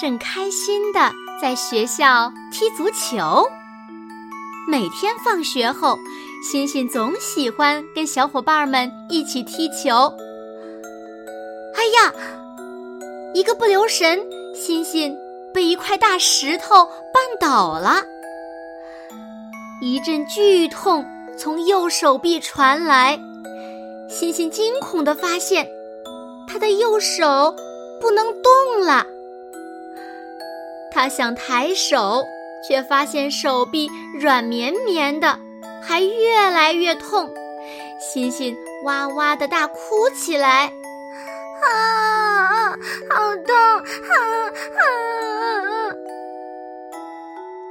正开心的在学校踢足球。每天放学后，欣欣总喜欢跟小伙伴们一起踢球。哎呀，一个不留神，欣欣被一块大石头绊倒了，一阵剧痛从右手臂传来，欣欣惊恐的发现，他的右手不能动了。他想抬手，却发现手臂软绵绵的，还越来越痛。欣欣哇哇的大哭起来，啊，好痛！啊啊！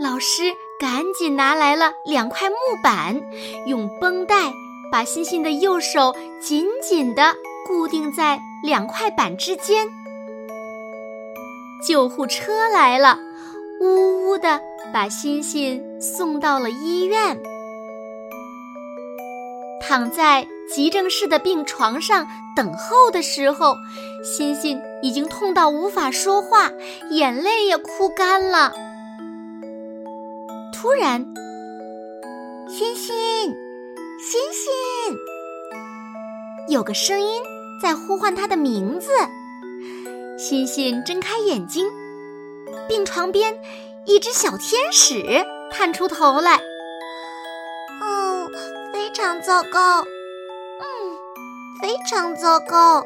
老师赶紧拿来了两块木板，用绷带把欣欣的右手紧紧地固定在两块板之间。救护车来了，呜呜的把欣欣送到了医院。躺在急诊室的病床上等候的时候，欣欣已经痛到无法说话，眼泪也哭干了。突然，欣欣，欣欣，有个声音在呼唤他的名字。欣欣睁开眼睛，病床边，一只小天使探出头来。哦，非常糟糕，嗯，非常糟糕。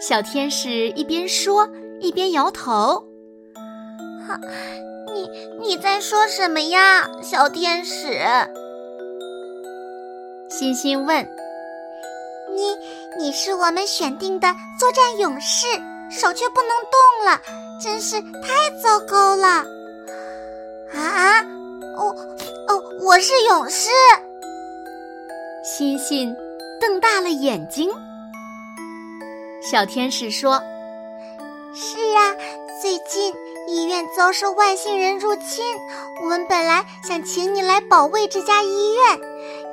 小天使一边说一边摇头。哈，你你在说什么呀，小天使？欣欣问。你你是我们选定的作战勇士，手却不能动了，真是太糟糕了！啊，哦哦，我是勇士。欣欣瞪大了眼睛。小天使说：“是啊，最近医院遭受外星人入侵，我们本来想请你来保卫这家医院。”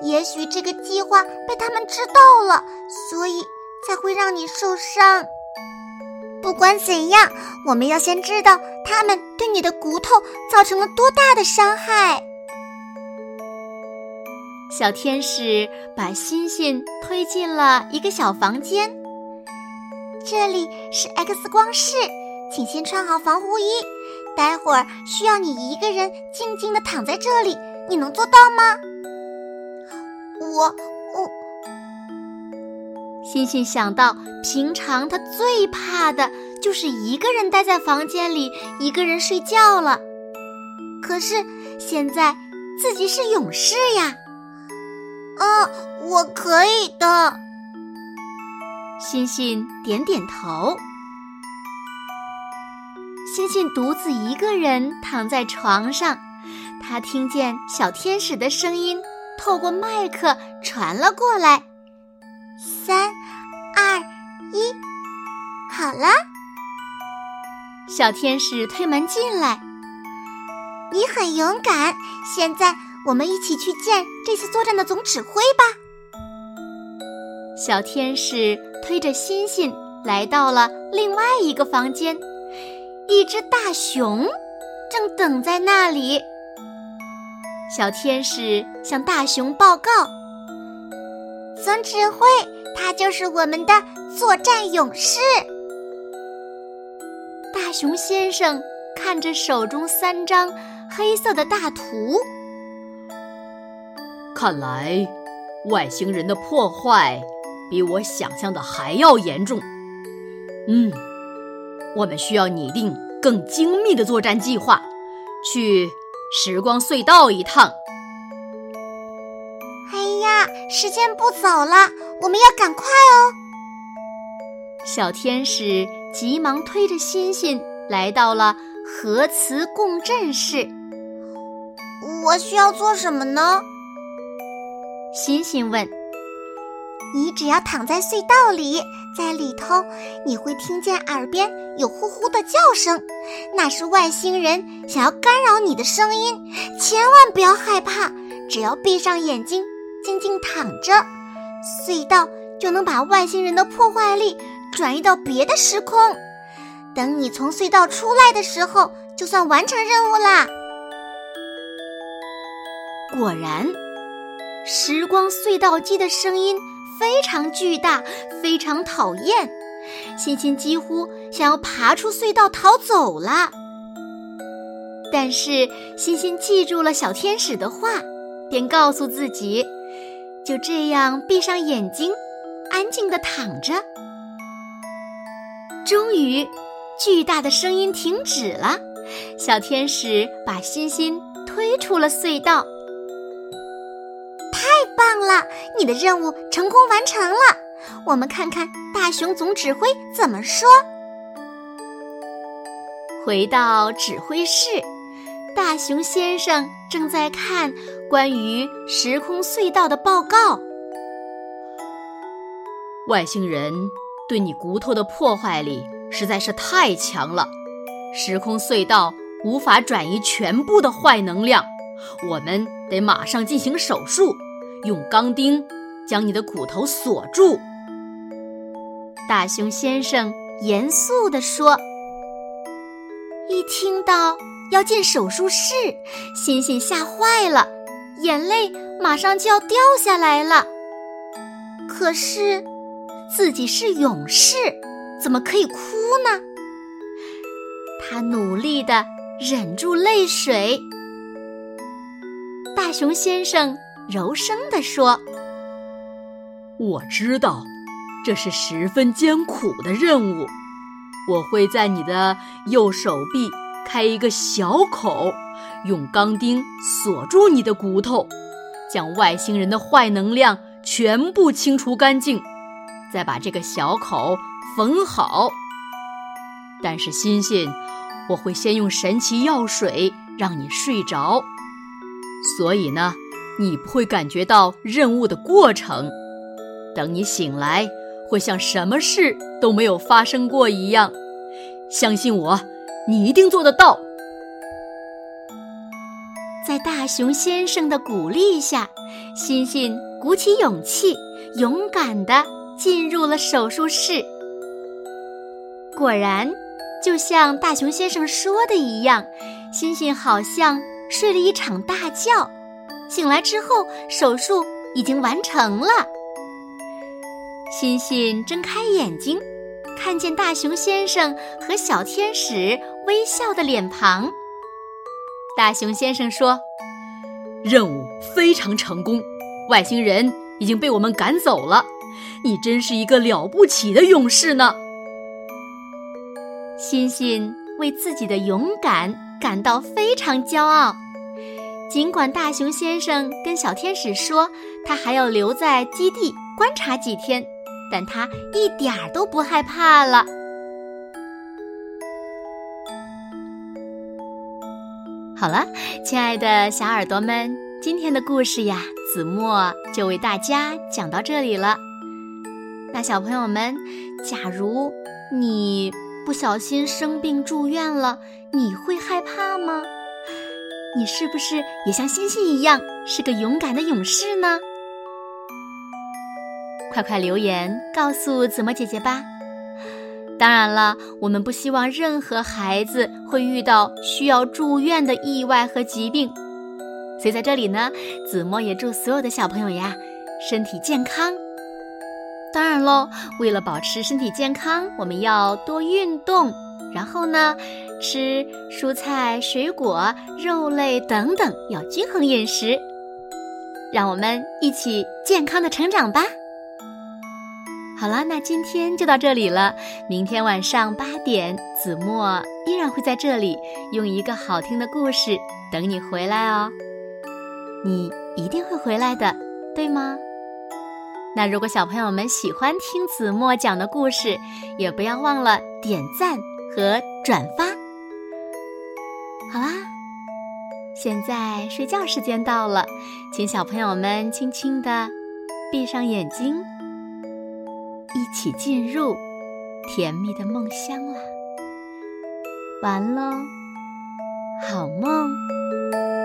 也许这个计划被他们知道了，所以才会让你受伤。不管怎样，我们要先知道他们对你的骨头造成了多大的伤害。小天使把星星推进了一个小房间，这里是 X 光室，请先穿好防护衣。待会儿需要你一个人静静的躺在这里，你能做到吗？我我，欣欣想到，平常他最怕的就是一个人待在房间里，一个人睡觉了。可是现在自己是勇士呀！啊，我可以的。欣欣点点头。欣欣独自一个人躺在床上，他听见小天使的声音。透过麦克传了过来，三、二、一，好了。小天使推门进来，你很勇敢。现在我们一起去见这次作战的总指挥吧。小天使推着欣欣来到了另外一个房间，一只大熊正等在那里。小天使向大熊报告：“总指挥，他就是我们的作战勇士。”大熊先生看着手中三张黑色的大图，看来外星人的破坏比我想象的还要严重。嗯，我们需要拟定更精密的作战计划，去。时光隧道一趟。哎呀，时间不早了，我们要赶快哦！小天使急忙推着欣欣来到了核磁共振室。我需要做什么呢？欣欣问。你只要躺在隧道里，在里头，你会听见耳边有呼呼的叫声，那是外星人想要干扰你的声音。千万不要害怕，只要闭上眼睛，静静躺着，隧道就能把外星人的破坏力转移到别的时空。等你从隧道出来的时候，就算完成任务啦。果然，时光隧道机的声音。非常巨大，非常讨厌。欣欣几乎想要爬出隧道逃走了。但是欣欣记住了小天使的话，便告诉自己，就这样闭上眼睛，安静的躺着。终于，巨大的声音停止了。小天使把欣欣推出了隧道。了，你的任务成功完成了。我们看看大熊总指挥怎么说。回到指挥室，大熊先生正在看关于时空隧道的报告。外星人对你骨头的破坏力实在是太强了，时空隧道无法转移全部的坏能量，我们得马上进行手术。用钢钉将你的骨头锁住。大熊先生严肃地说：“一听到要进手术室，欣欣吓坏了，眼泪马上就要掉下来了。可是自己是勇士，怎么可以哭呢？他努力地忍住泪水。大熊先生。”柔声地说：“我知道，这是十分艰苦的任务。我会在你的右手臂开一个小口，用钢钉锁住你的骨头，将外星人的坏能量全部清除干净，再把这个小口缝好。但是，欣欣，我会先用神奇药水让你睡着，所以呢。”你不会感觉到任务的过程，等你醒来，会像什么事都没有发生过一样。相信我，你一定做得到。在大熊先生的鼓励下，欣欣鼓起勇气，勇敢地进入了手术室。果然，就像大熊先生说的一样，欣欣好像睡了一场大觉。醒来之后，手术已经完成了。欣欣睁开眼睛，看见大熊先生和小天使微笑的脸庞。大熊先生说：“任务非常成功，外星人已经被我们赶走了。你真是一个了不起的勇士呢！”欣欣为自己的勇敢感到非常骄傲。尽管大熊先生跟小天使说他还要留在基地观察几天，但他一点儿都不害怕了。好了，亲爱的小耳朵们，今天的故事呀，子墨就为大家讲到这里了。那小朋友们，假如你不小心生病住院了，你会害怕吗？你是不是也像星星一样是个勇敢的勇士呢？快快留言告诉子墨姐姐吧！当然了，我们不希望任何孩子会遇到需要住院的意外和疾病，所以在这里呢，子墨也祝所有的小朋友呀身体健康。当然喽，为了保持身体健康，我们要多运动，然后呢。吃蔬菜、水果、肉类等等，要均衡饮食。让我们一起健康的成长吧。好了，那今天就到这里了。明天晚上八点，子墨依然会在这里，用一个好听的故事等你回来哦。你一定会回来的，对吗？那如果小朋友们喜欢听子墨讲的故事，也不要忘了点赞和转发。现在睡觉时间到了，请小朋友们轻轻的闭上眼睛，一起进入甜蜜的梦乡啦。完喽，好梦。